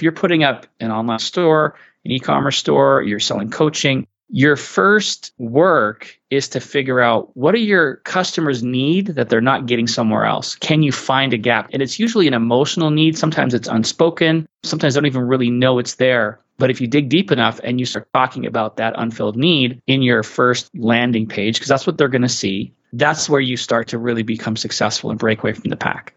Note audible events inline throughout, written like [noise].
if you're putting up an online store, an e-commerce store, you're selling coaching, your first work is to figure out what do your customers need that they're not getting somewhere else? Can you find a gap? And it's usually an emotional need. Sometimes it's unspoken. Sometimes they don't even really know it's there. But if you dig deep enough and you start talking about that unfilled need in your first landing page because that's what they're going to see that's where you start to really become successful and break away from the pack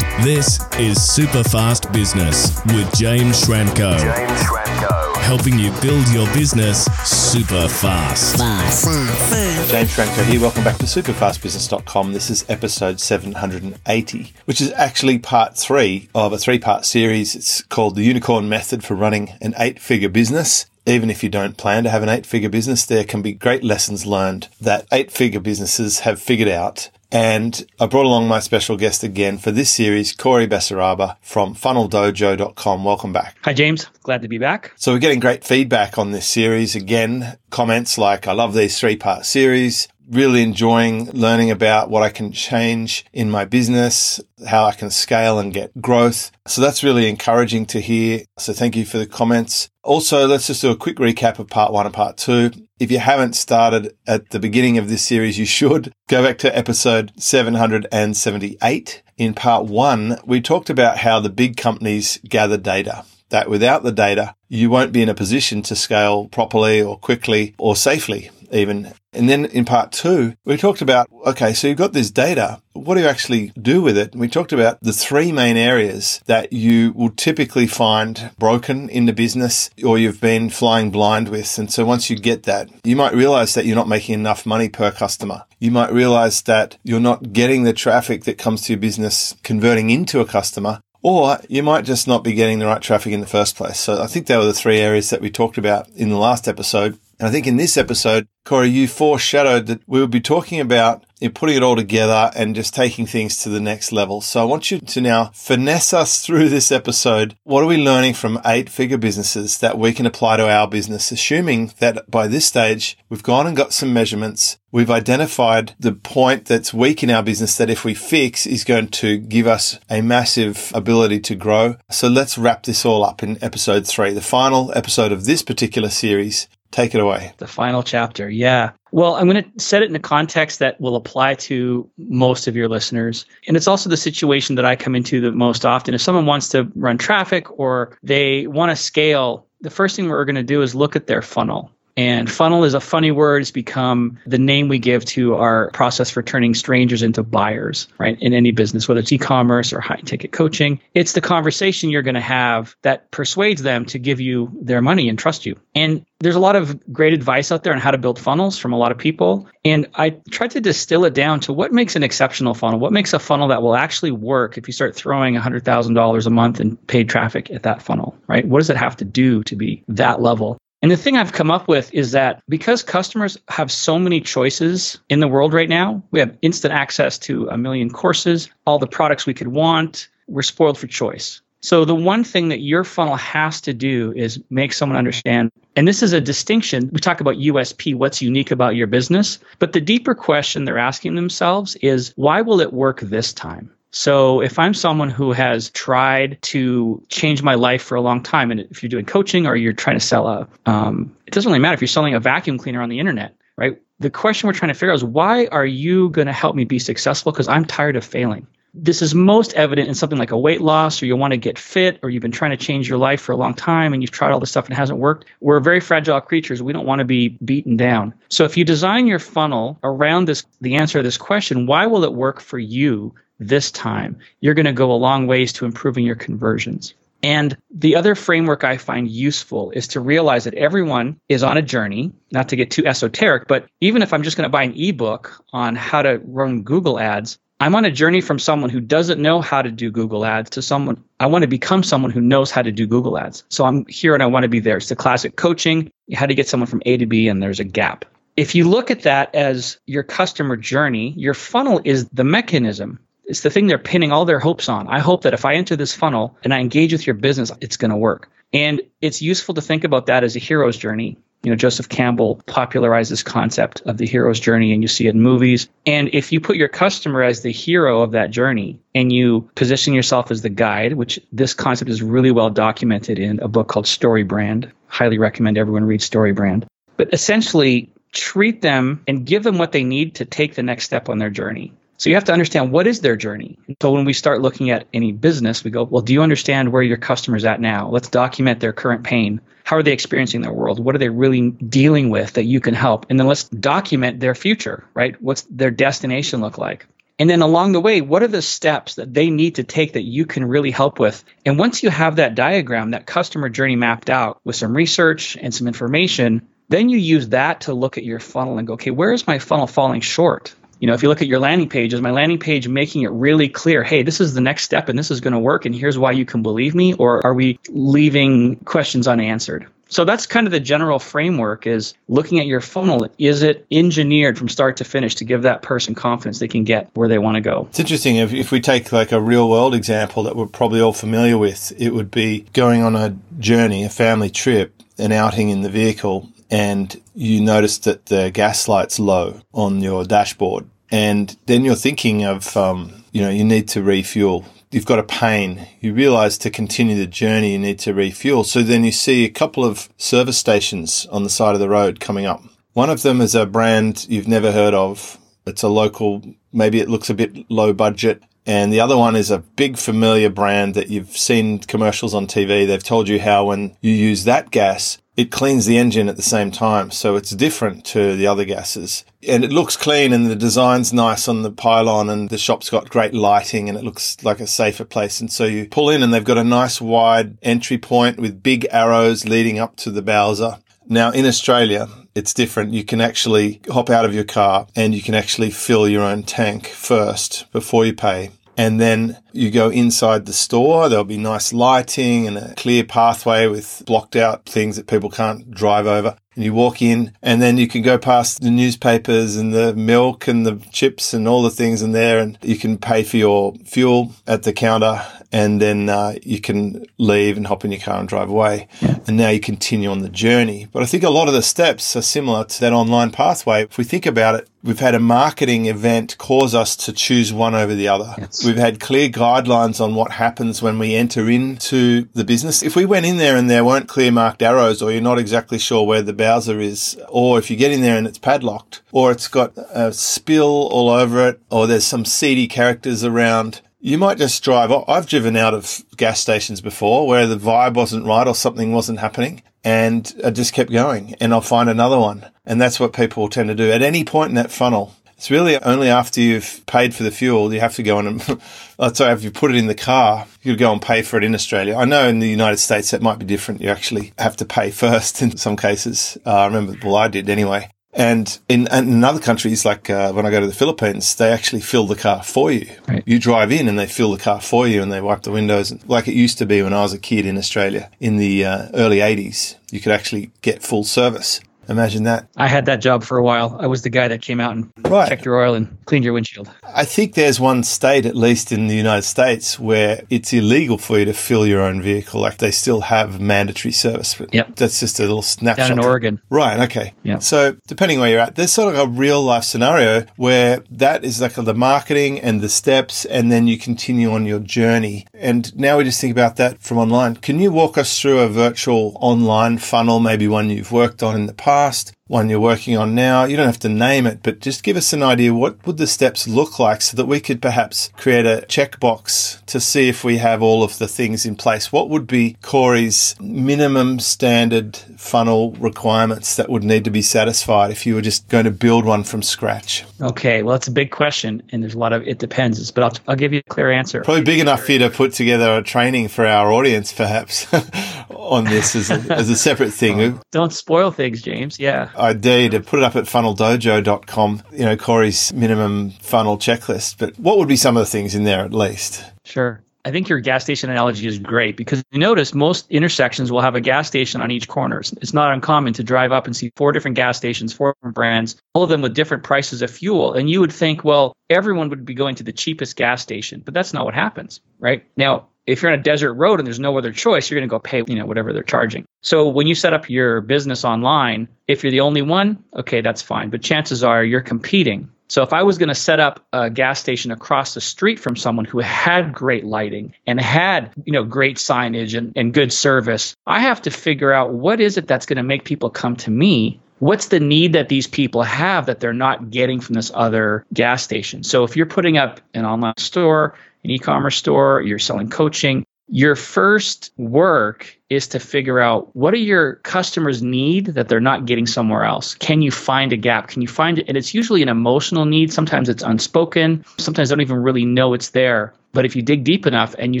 this is super fast business with james schramko James Schramko. helping you build your business super fast. James Schramko here. Welcome back to superfastbusiness.com. This is episode 780, which is actually part three of a three part series. It's called The Unicorn Method for Running an Eight Figure Business. Even if you don't plan to have an eight figure business, there can be great lessons learned that eight figure businesses have figured out and I brought along my special guest again for this series, Kory Basaraba from funneldojo.com. Welcome back. Hi, James. Glad to be back. So we're getting great feedback on this series. Again, comments like, I love these three part series. Really enjoying learning about what I can change in my business, how I can scale and get growth. So that's really encouraging to hear. So thank you for the comments. Also, let's just do a quick recap of part one and part two. If you haven't started at the beginning of this series, you should go back to episode 778. In part one, we talked about how the big companies gather data. That without the data, you won't be in a position to scale properly or quickly or safely even. And then in part two, we talked about, okay, so you've got this data. What do you actually do with it? And we talked about the three main areas that you will typically find broken in the business or you've been flying blind with. And so once you get that, you might realize that you're not making enough money per customer. You might realize that you're not getting the traffic that comes to your business converting into a customer or you might just not be getting the right traffic in the first place. So I think they were the three areas that we talked about in the last episode. And I think in this episode, Kory, you foreshadowed that we will be talking about you know, putting it all together and just taking things to the next level. So I want you to now finesse us through this episode. What are we learning from eight figure businesses that we can apply to our business, assuming that by this stage, we've gone and got some measurements. We've identified the point that's weak in our business that if we fix is going to give us a massive ability to grow. So let's wrap this all up in episode three, the final episode of this particular series. Take it away. The final chapter. Yeah. Well, I'm going to set it in a context that will apply to most of your listeners. And it's also the situation that I come into the most often. If someone wants to run traffic or they want to scale, the first thing we're going to do is look at their funnel. And funnel is a funny word. It's become the name we give to our process for turning strangers into buyers, right? In any business, whether it's e-commerce or high ticket coaching, it's the conversation you're going to have that persuades them to give you their money and trust you. And there's a lot of great advice out there on how to build funnels from a lot of people. And I tried to distill it down to what makes an exceptional funnel, what makes a funnel that will actually work if you start throwing $100,000 a month in paid traffic at that funnel, right? What does it have to do to be that level? And the thing I've come up with is that because customers have so many choices in the world right now, we have instant access to a million courses, all the products we could want, we're spoiled for choice. So the one thing that your funnel has to do is make someone understand. And this is a distinction. We talk about USP, what's unique about your business. But the deeper question they're asking themselves is why will it work this time? So if I'm someone who has tried to change my life for a long time, and if you're doing coaching or you're trying to sell a, um, it doesn't really matter if you're selling a vacuum cleaner on the internet, right? The question we're trying to figure out is why are you going to help me be successful? Because I'm tired of failing. This is most evident in something like a weight loss, or you want to get fit, or you've been trying to change your life for a long time and you've tried all this stuff and it hasn't worked. We're very fragile creatures. We don't want to be beaten down. So if you design your funnel around this, the answer to this question, why will it work for you this time, you're going to go a long ways to improving your conversions. And the other framework I find useful is to realize that everyone is on a journey, not to get too esoteric, but even if I'm just going to buy an ebook on how to run Google ads, I'm on a journey from someone who doesn't know how to do Google ads to someone I want to become someone who knows how to do Google ads. So I'm here and I want to be there. It's the classic coaching, how to get someone from A to B and there's a gap. If you look at that as your customer journey, your funnel is the mechanism it's the thing they're pinning all their hopes on. I hope that if I enter this funnel and I engage with your business, it's going to work. And it's useful to think about that as a hero's journey. You know, Joseph Campbell popularized this concept of the hero's journey, and you see it in movies. And if you put your customer as the hero of that journey and you position yourself as the guide, which this concept is really well documented in a book called Story Brand, highly recommend everyone read Story Brand. But essentially, treat them and give them what they need to take the next step on their journey. So you have to understand what is their journey. So when we start looking at any business, we go, well, do you understand where your customer's at now? Let's document their current pain. How are they experiencing their world? What are they really dealing with that you can help? And then let's document their future, right? What's their destination look like? And then along the way, what are the steps that they need to take that you can really help with? And once you have that diagram, that customer journey mapped out with some research and some information, then you use that to look at your funnel and go, okay, where is my funnel falling short? You know, if you look at your landing page, is my landing page making it really clear, hey, this is the next step and this is going to work and here's why you can believe me? Or are we leaving questions unanswered? So that's kind of the general framework is looking at your funnel. Is it engineered from start to finish to give that person confidence they can get where they want to go? It's interesting. If, if we take like a real world example that we're probably all familiar with, it would be going on a journey, a family trip, an outing in the vehicle and you notice that the gas light's low on your dashboard. And then you're thinking of, um, you know, you need to refuel. You've got a pain. You realize to continue the journey, you need to refuel. So then you see a couple of service stations on the side of the road coming up. One of them is a brand you've never heard of. It's a local, maybe it looks a bit low budget. And the other one is a big familiar brand that you've seen commercials on TV. They've told you how when you use that gas, it cleans the engine at the same time. So it's different to the other gases. And it looks clean and the design's nice on the pylon and the shop's got great lighting and it looks like a safer place. And so you pull in and they've got a nice wide entry point with big arrows leading up to the Bowser. Now in Australia, it's different. You can actually hop out of your car and you can actually fill your own tank first before you pay. And then you go inside the store. There'll be nice lighting and a clear pathway with blocked out things that people can't drive over. And you walk in and then you can go past the newspapers and the milk and the chips and all the things in there. And you can pay for your fuel at the counter and then uh, you can leave and hop in your car and drive away. Yeah. And now you continue on the journey. But I think a lot of the steps are similar to that online pathway. If we think about it, we've had a marketing event cause us to choose one over the other. Yes. We've had clear guidelines on what happens when we enter into the business. If we went in there and there weren't clear marked arrows or you're not exactly sure where the Bowser is, or if you get in there and it's padlocked, or it's got a spill all over it, or there's some seedy characters around, you might just drive. I've driven out of gas stations before where the vibe wasn't right or something wasn't happening and I just kept going and I'll find another one. And that's what people tend to do at any point in that funnel. It's really only after you've paid for the fuel, you have to go on and, [laughs] oh, sorry, if you put it in the car, you go and pay for it in Australia. I know in the United States that might be different. You actually have to pay [laughs] first in some cases. Uh, I remember, well, I did anyway. And in, in other countries, like uh, when I go to the Philippines, they actually fill the car for you. Right. You drive in and they fill the car for you and they wipe the windows. Like it used to be when I was a kid in Australia in the uh, early 80s, you could actually get full service. Imagine that. I had that job for a while. I was the guy that came out and right. checked your oil and cleaned your windshield. I think there's one state, at least in the United States, where it's illegal for you to fill your own vehicle. Like they still have mandatory service. But yep. That's just a little snapshot. Down in Oregon. Right. Okay. Yeah. So depending where you're at, there's sort of a real life scenario where that is like the marketing and the steps, and then you continue on your journey. And now we just think about that from online. Can you walk us through a virtual online funnel, maybe one you've worked on in the past? Past, one you're working on now. You don't have to name it, but just give us an idea what would the steps look like so that we could perhaps create a checkbox to see if we have all of the things in place. What would be Kory's minimum standard funnel requirements that would need to be satisfied if you were just going to build one from scratch? Okay, well, it's a big question, and there's a lot of it depends, but I'll, I'll give you a clear answer. Probably big enough for you to put together a training for our audience, perhaps, [laughs] on this as a, as a separate thing. Don't spoil things, James. Yeah. I dare to put it up at funneldojo.com, you know, Kory's minimum funnel checklist. But what would be some of the things in there at least? Sure. I think your gas station analogy is great because you notice most intersections will have a gas station on each corner. It's not uncommon to drive up and see four different gas stations, four different brands, all of them with different prices of fuel. And you would think, well, everyone would be going to the cheapest gas station, but that's not what happens, right? Now, if you're on a desert road and there's no other choice, you're going to go pay, you know, whatever they're charging. So when you set up your business online, if you're the only one, okay, that's fine. But chances are you're competing. So if I was going to set up a gas station across the street from someone who had great lighting and had, you know, great signage and, and good service, I have to figure out what is it that's going to make people come to me what's the need that these people have that they're not getting from this other gas station? So if you're putting up an online store, an e-commerce store, you're selling coaching, your first work is to figure out what do your customers need that they're not getting somewhere else? Can you find a gap? Can you find it and it's usually an emotional need. Sometimes it's unspoken. Sometimes they don't even really know it's there. But if you dig deep enough and you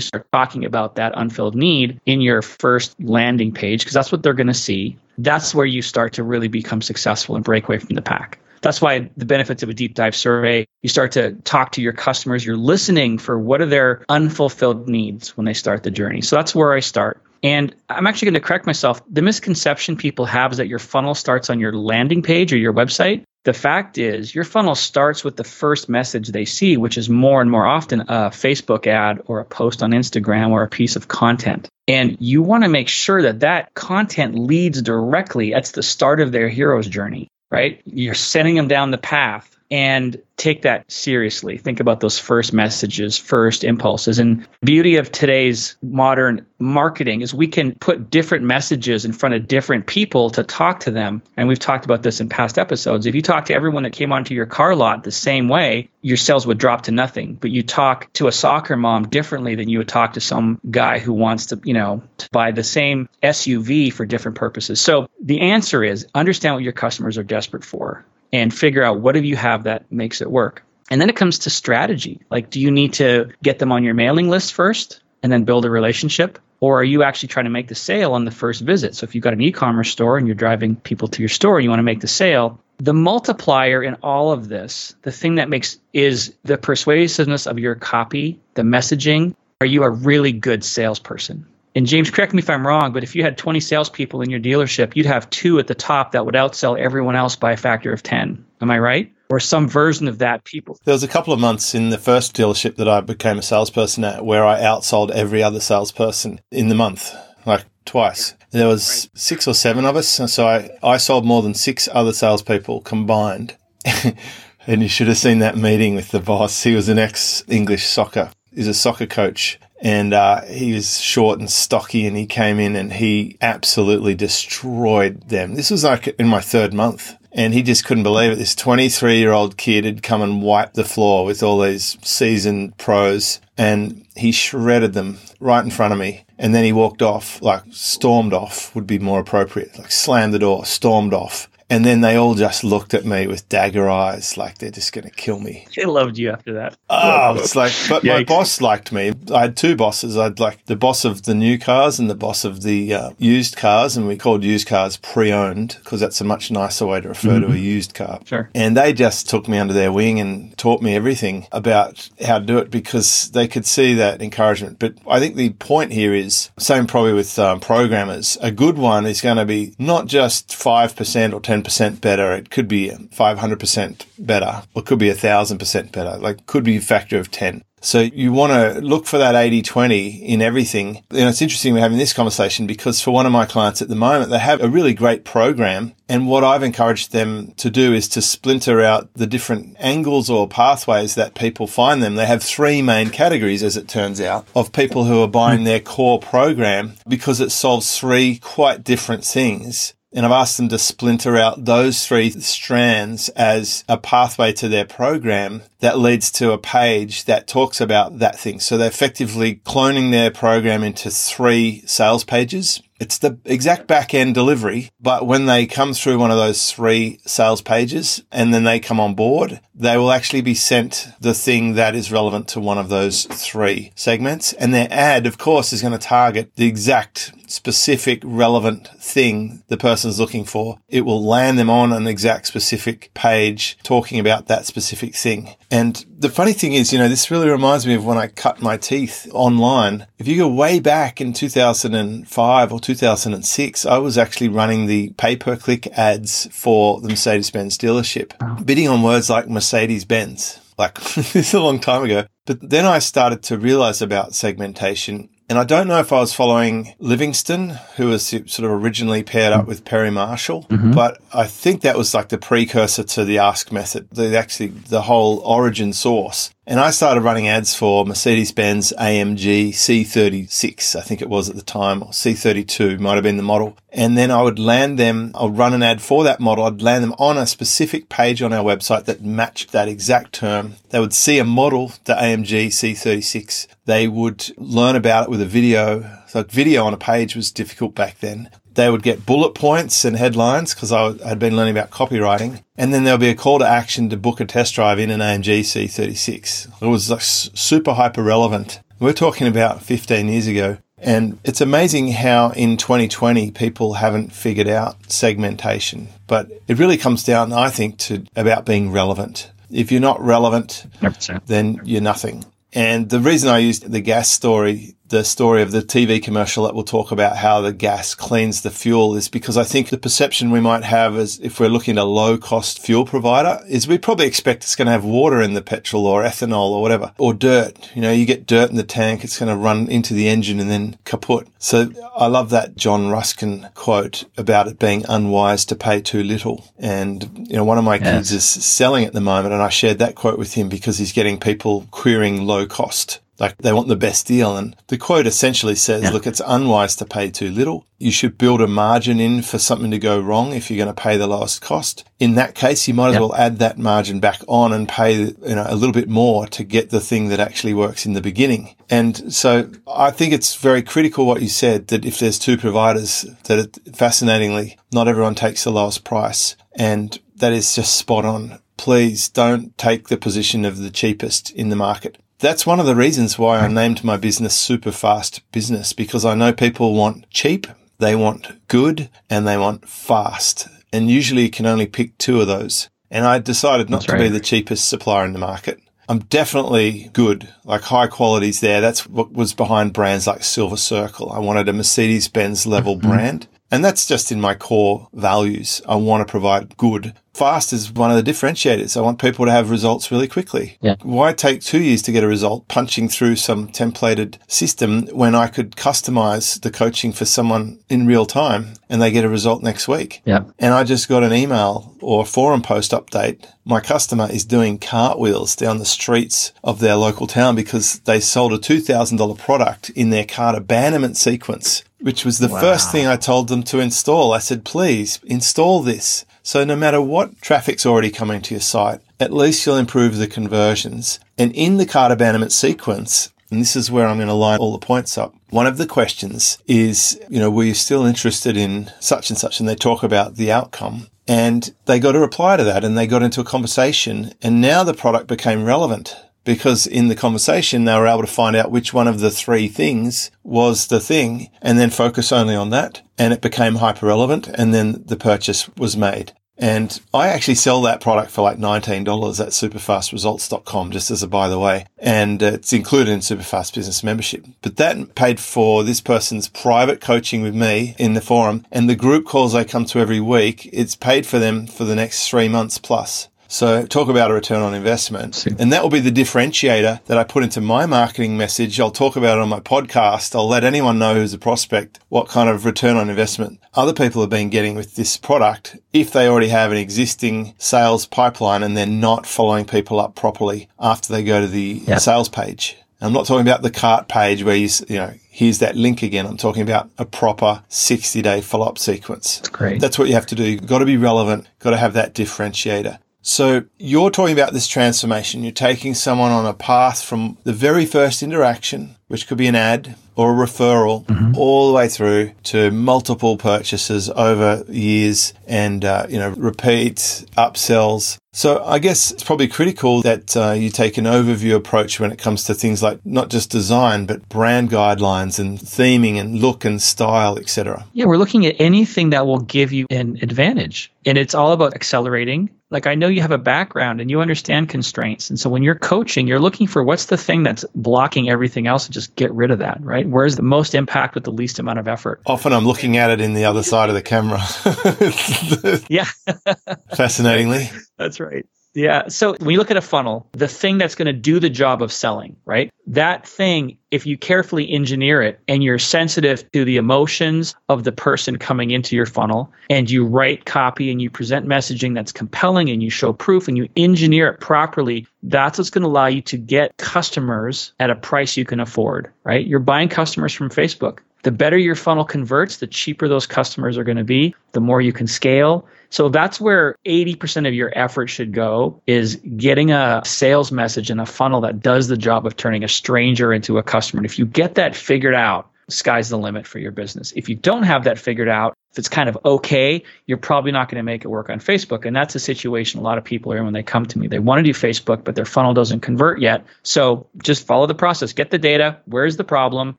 start talking about that unfilled need in your first landing page because that's what they're going to see that's where you start to really become successful and break away from the pack that's why the benefits of a deep dive survey, you start to talk to your customers, you're listening for what are their unfulfilled needs when they start the journey. So that's where I start. And I'm actually going to correct myself. The misconception people have is that your funnel starts on your landing page or your website. The fact is, your funnel starts with the first message they see, which is more and more often a Facebook ad or a post on Instagram or a piece of content. And you want to make sure that that content leads directly. That's the start of their hero's journey right? You're sending them down the path and take that seriously. Think about those first messages, first impulses. And beauty of today's modern marketing is we can put different messages in front of different people to talk to them. And we've talked about this in past episodes. If you talk to everyone that came onto your car lot the same way, your sales would drop to nothing. But you talk to a soccer mom differently than you would talk to some guy who wants to, you know, to buy the same SUV for different purposes. So the answer is understand what your customers are desperate for and figure out what do you have that makes it work. And then it comes to strategy. Like, do you need to get them on your mailing list first and then build a relationship? Or are you actually trying to make the sale on the first visit? So if you've got an e-commerce store and you're driving people to your store and you want to make the sale, the multiplier in all of this, the thing that makes is the persuasiveness of your copy, the messaging. Are you a really good salesperson? And James, correct me if I'm wrong, but if you had 20 salespeople in your dealership, you'd have two at the top that would outsell everyone else by a factor of 10. Am I right? Or some version of that people. There was a couple of months in the first dealership that I became a salesperson at where I outsold every other salesperson in the month, like twice. There was six or seven of us, so I, I sold more than six other salespeople combined. [laughs] and you should have seen that meeting with the boss. He was an ex English soccer. He's a soccer coach and uh, he was short and stocky and he came in and he absolutely destroyed them. This was like in my third month and he just couldn't believe it. This 23 year old kid had come and wiped the floor with all these seasoned pros and he shredded them right in front of me. And then he walked off, like stormed off would be more appropriate, like slammed the door, stormed off. And then they all just looked at me with dagger eyes, like they're just going to kill me. They loved you after that. Oh, it's like, but my boss liked me. I had two bosses. I'd like the boss of the new cars and the boss of the uh, used cars. And we called used cars pre owned because that's a much nicer way to refer mm-hmm. to a mm-hmm. used car. Sure. And they just took me under their wing and taught me everything about how to do it because they could see that encouragement. But I think the point here is same probably with um, programmers. A good one is going to be not just 5% or 10 10% better. It could be 500% better. Or it could be 1000% better. Like could be a factor of 10. So you want to look for that 80-20 in everything. And it's interesting we're having this conversation because for one of my clients at the moment, they have a really great program. And what I've encouraged them to do is to splinter out the different angles or pathways that people find them. They have three main categories, as it turns out, of people who are buying their core program because it solves three quite different things and I've asked them to splinter out those three strands as a pathway to their program that leads to a page that talks about that thing. So they're effectively cloning their program into three sales pages. It's the exact back end delivery, but when they come through one of those three sales pages and then they come on board, they will actually be sent the thing that is relevant to one of those three segments. And their ad, of course, is going to target the exact specific relevant thing the person's looking for. It will land them on an exact specific page talking about that specific thing. And the funny thing is, you know, this really reminds me of when I cut my teeth online. If you go way back in 2005 or 2006, I was actually running the pay per click ads for the Mercedes Benz dealership, oh. bidding on words like Mercedes Benz. Like [laughs] this is a long time ago. But then I started to realize about segmentation And I don't know if I was following Livingston, who was sort of originally paired up with Perry Marshall, Mm-hmm. but I think that was like the precursor to the Ask method, the actually the whole origin source. And I started running ads for Mercedes Benz AMG C36, I think it was at the time, or C32 might have been the model. And then I would land them, I would run an ad for that model. I'd land them on a specific page on our website that matched that exact term. They would see a model, the AMG C36. They would learn about it with a video. So video on a page was difficult back then they would get bullet points and headlines because I had been learning about copywriting. And then there'll be a call to action to book a test drive in an AMG C36. It was like super hyper relevant. We're talking about 15 years ago. And it's amazing how in 2020 people haven't figured out segmentation. But it really comes down, I think, to about being relevant. If you're not relevant, 100%. then you're nothing. And the reason I used the gas story, the story of the TV commercial that will talk about how the gas cleans the fuel is because I think the perception we might have is if we're looking at a low cost fuel provider is we probably expect it's going to have water in the petrol or ethanol or whatever or dirt. You know, you get dirt in the tank, it's going to run into the engine and then kaput. So I love that John Ruskin quote about it being unwise to pay too little. And, you know, one of my kids is selling at the moment and I shared that quote with him because he's getting people querying low cost. Like they want the best deal. And the quote essentially says, Yeah. look, it's unwise to pay too little. You should build a margin in for something to go wrong if you're going to pay the lowest cost. In that case, you might as Yeah. well add that margin back on and pay, you know, a little bit more to get the thing that actually works in the beginning. And so I think it's very critical what you said that if there's two providers that it, fascinatingly, not everyone takes the lowest price. And that is just spot on. Please don't take the position of the cheapest in the market. That's one of the reasons why I named my business Super Fast Business because I know people want cheap, they want good, and they want fast. And usually you can only pick two of those. And I decided not That's to be the cheapest supplier in the market. I'm definitely good, like high quality's there. That's what was behind brands like Silver Circle. I wanted a Mercedes Benz level mm-hmm. brand. And that's just in my core values. I want to provide good. Fast is one of the differentiators. I want people to have results really quickly. Yeah. Why take two years to get a result punching through some templated system when I could customize the coaching for someone in real time and they get a result next week? Yeah. And I just got an email or forum post update. My customer is doing cartwheels down the streets of their local town because they sold a $2,000 product in their cart abandonment sequence, which was the first thing I told them to install. I said, please install this. So no matter what traffic's already coming to your site, at least you'll improve the conversions. And in the cart abandonment sequence, and this is where I'm going to line all the points up. One of the questions is, you know, were you still interested in such and such? And they talk about the outcome. And they got a reply to that and they got into a conversation. And now the product became relevant because in the conversation, they were able to find out which one of the three things was the thing and then focus only on that. And it became hyper relevant. And then the purchase was made. And I actually sell that product for like $19 at superfastresults.com, just as a by the way. And uh, it's included in Superfast Business membership. But that paid for this person's private coaching with me in the forum and the group calls I come to every week. It's paid for them for the next three months plus. So talk about a return on investment. And that will be the differentiator that I put into my marketing message. I'll talk about it on my podcast. I'll let anyone know who's a prospect what kind of return on investment other people have been getting with this product if they already have an existing sales pipeline and they're not following people up properly after they go to the sales page. I'm not talking about the cart page where you, you know, here's that link again. I'm talking about a proper 60 day follow up sequence. Great. That's what you have to do. You've got to be relevant, got to have that differentiator. So you're talking about this transformation. You're taking someone on a path from the very first interaction, which could be an ad or a referral, all the way through to multiple purchases over years and, uh, you know, repeat upsells. So I guess it's probably critical that uh, you take an overview approach when it comes to things like not just design, but brand guidelines and theming and look and style, etc. Yeah, we're looking at anything that will give you an advantage. And it's all about accelerating. Like I know you have a background and you understand constraints. And so when you're coaching, you're looking for what's the thing that's blocking everything else and just get rid of that, right? Where's the most impact with the least amount of effort? Often I'm looking at it in the other side of the camera. [laughs] Yeah, [laughs] Fascinatingly. that's right. Yeah. So when you look at a funnel, the thing that's going to do the job of selling, right? That thing, if you carefully engineer it and you're sensitive to the emotions of the person coming into your funnel and you write copy and you present messaging that's compelling and you show proof and you engineer it properly, that's what's going to allow you to get customers at a price you can afford, right? You're buying customers from Facebook. The better your funnel converts, the cheaper those customers are going to be, the more you can scale. So that's where 80% of your effort should go is getting a sales message in a funnel that does the job of turning a stranger into a customer. And if you get that figured out, sky's the limit for your business. If you don't have that figured out, if it's kind of okay, you're probably not going to make it work on Facebook. And that's a situation a lot of people are in when they come to me. They want to do Facebook, but their funnel doesn't convert yet. So just follow the process. Get the data. Where's the problem?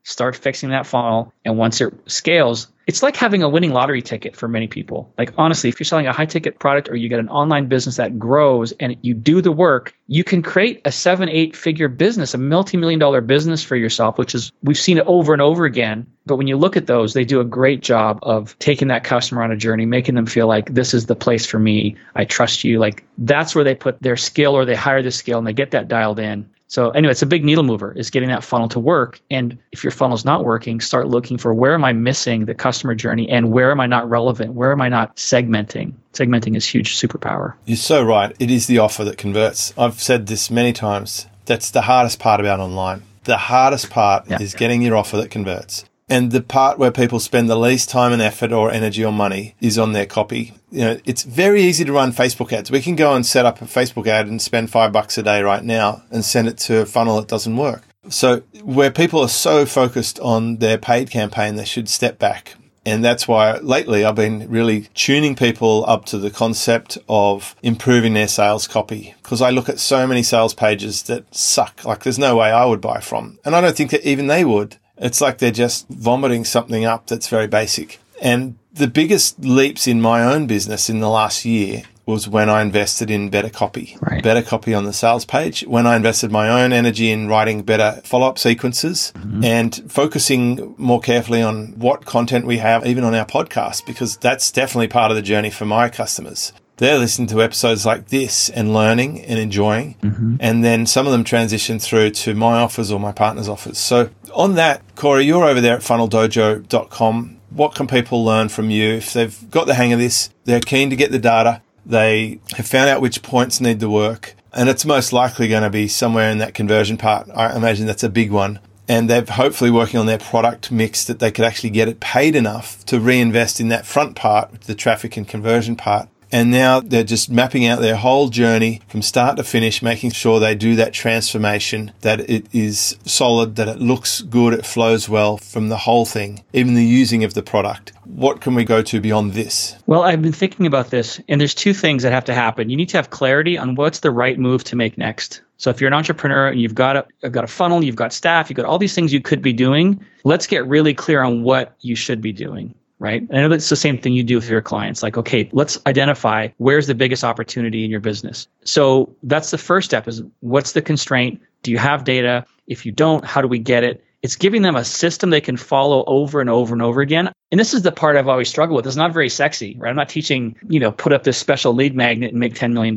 Start fixing that funnel. And once it scales, it's like having a winning lottery ticket for many people. Like honestly, if you're selling a high ticket product or you get an online business that grows and you do the work, you can create a seven, eight figure business, a multi-million dollar business for yourself, which is we've seen it over and over again. But when you look at those, they do a great job of taking that customer on a journey, making them feel like this is the place for me. I trust you. Like that's where they put their skill or they hire the skill and they get that dialed in. So anyway, it's a big needle mover is getting that funnel to work. And if your funnel's not working, start looking for where am I missing the customer journey and where am I not relevant? Where am I not segmenting? Segmenting is huge superpower. You're so right. It is the offer that converts. I've said this many times. That's the hardest part about online. The hardest part yeah. is getting your offer that converts. And the part where people spend the least time and effort or energy or money is on their copy. You know, it's very easy to run Facebook ads. We can go and set up a Facebook ad and spend five bucks a day right now and send it to a funnel that doesn't work. So where people are so focused on their paid campaign, they should step back. And that's why lately I've been really tuning people up to the concept of improving their sales copy. Because I look at so many sales pages that suck. Like there's no way I would buy from. And I don't think that even they would. It's like they're just vomiting something up that's very basic. And the biggest leaps in my own business in the last year was when I invested in better copy, right. better copy on the sales page. When I invested my own energy in writing better follow up sequences mm-hmm. and focusing more carefully on what content we have, even on our podcast, because that's definitely part of the journey for my customers they're listening to episodes like this and learning and enjoying. Mm-hmm. And then some of them transition through to my offers or my partner's offers. So on that, Kory, you're over there at funneldojo.com. What can people learn from you if they've got the hang of this? They're keen to get the data. They have found out which points need the work. And it's most likely going to be somewhere in that conversion part. I imagine that's a big one and they're hopefully working on their product mix that they could actually get it paid enough to reinvest in that front part, the traffic and conversion part, and now they're just mapping out their whole journey from start to finish, making sure they do that transformation, that it is solid, that it looks good, it flows well from the whole thing, even the using of the product. What can we go to beyond this? Well, I've been thinking about this, and there's two things that have to happen. You need to have clarity on what's the right move to make next. So if you're an entrepreneur and you've got a, you've got a funnel, you've got staff, you've got all these things you could be doing, let's get really clear on what you should be doing right? I know that's the same thing you do with your clients. Like, okay, let's identify where's the biggest opportunity in your business. So that's the first step is what's the constraint? Do you have data? If you don't, how do we get it? It's giving them a system they can follow over and over and over again. And this is the part I've always struggled with. It's not very sexy, right? I'm not teaching, you know, put up this special lead magnet and make $10 million.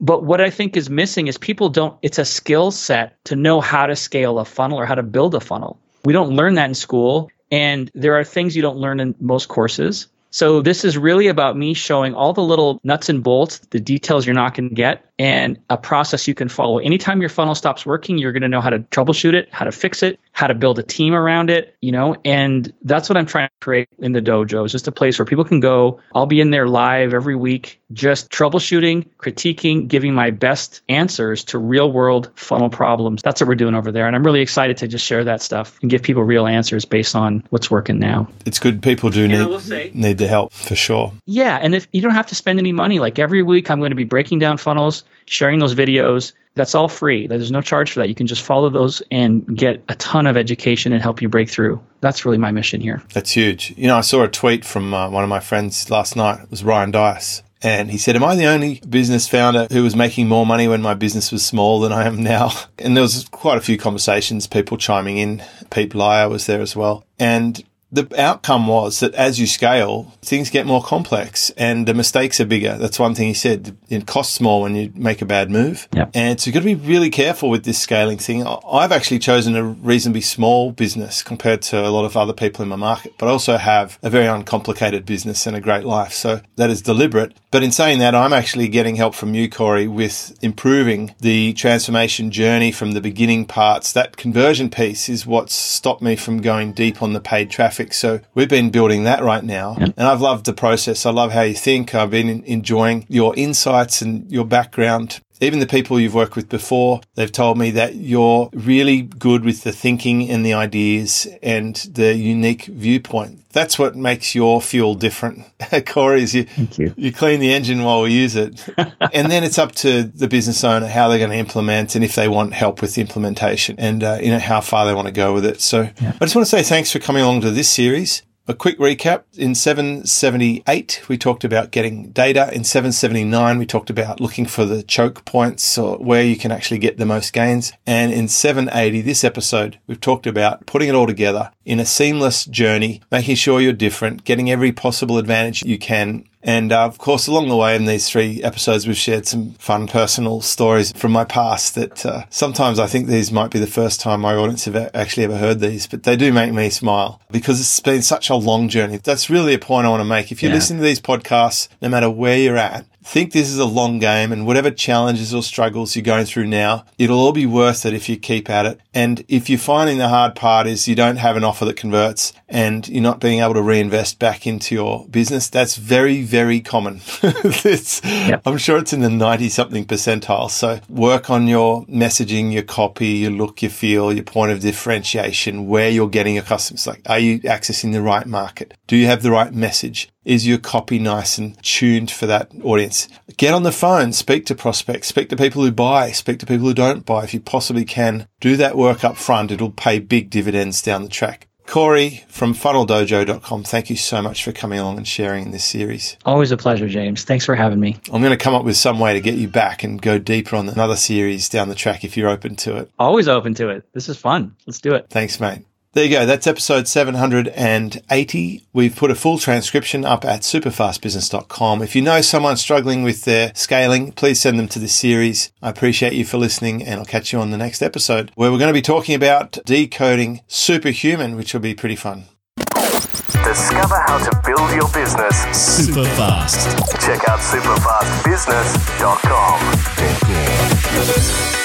But what I think is missing is people don't, it's a skill set to know how to scale a funnel or how to build a funnel. We don't learn that in school. And there are things you don't learn in most courses. So this is really about me showing all the little nuts and bolts, the details you're not going to get, and a process you can follow. Anytime your funnel stops working, you're going to know how to troubleshoot it, how to fix it, how to build a team around it, you know, and that's what I'm trying to create in the dojo is just a place where people can go. I'll be in there live every week, just troubleshooting, critiquing, giving my best answers to real world funnel problems. That's what we're doing over there. And I'm really excited to just share that stuff and give people real answers based on what's working now. It's good. People do need, we'll need the help for sure. Yeah. And if you don't have to spend any money, like every week, I'm going to be breaking down funnels sharing those videos. That's all free. There's no charge for that. You can just follow those and get a ton of education and help you break through. That's really my mission here. That's huge. You know, I saw a tweet from uh, one of my friends last night. It was Ryan Deiss. And he said, Am I the only business founder who was making more money when my business was small than I am now? [laughs] And there was quite a few conversations, people chiming in. Pete Lyer was there as well. And the outcome was that as you scale, things get more complex and the mistakes are bigger. That's one thing he said. It costs more when you make a bad move. Yep. And so you've got to be really careful with this scaling thing. I've actually chosen a reasonably small business compared to a lot of other people in my market, but I also have a very uncomplicated business and a great life. So that is deliberate. But in saying that, I'm actually getting help from you, Kory, with improving the transformation journey from the beginning parts. That conversion piece is what's stopped me from going deep on the paid traffic. So we've been building that right now. Yep. And I've loved the process. I love how you think. I've been enjoying your insights and your background even the people you've worked with before, they've told me that you're really good with the thinking and the ideas and the unique viewpoint. That's what makes your fuel different, [laughs] Kory. Is you, Thank you. you clean the engine while we use it, [laughs] and then it's up to the business owner how they're going to implement and if they want help with the implementation and uh, you know how far they want to go with it. So Yeah. I just want to say thanks for coming along to this series. A quick recap. In 778, we talked about getting data. In 779, we talked about looking for the choke points or where you can actually get the most gains. And in 780, this episode, we've talked about putting it all together in a seamless journey, making sure you're different, getting every possible advantage you can and uh, of course, along the way in these three episodes, we've shared some fun personal stories from my past that uh, sometimes I think these might be the first time my audience have actually ever heard these, but they do make me smile because it's been such a long journey. That's really a point I want to make. If you Yeah. listen to these podcasts, no matter where you're at, think this is a long game and whatever challenges or struggles you're going through now, it'll all be worth it if you keep at it. And if you're finding the hard part is you don't have an offer that converts and you're not being able to reinvest back into your business, that's very, very common. [laughs] it's, I'm sure it's in the 90 something percentile. So work on your messaging, your copy, your look, your feel, your point of differentiation, where you're getting your customers. Like, are you accessing the right market? Do you have the right message? Is your copy nice and tuned for that audience? Get on the phone, speak to prospects, speak to people who buy, speak to people who don't buy. If you possibly can, do that work up front. It'll pay big dividends down the track. Kory from funneldojo.com, thank you so much for coming along and sharing in this series. Always a pleasure, James. Thanks for having me. I'm going to come up with some way to get you back and go deeper on another series down the track if you're open to it. Always open to it. This is fun. Let's do it. Thanks, mate. There you go. That's episode 780. We've put a full transcription up at superfastbusiness.com. If you know someone struggling with their scaling, please send them to this series. I appreciate you for listening and I'll catch you on the next episode where we're going to be talking about decoding superhuman, which will be pretty fun. Discover how to build your business. Super fast. Check out superfastbusiness.com.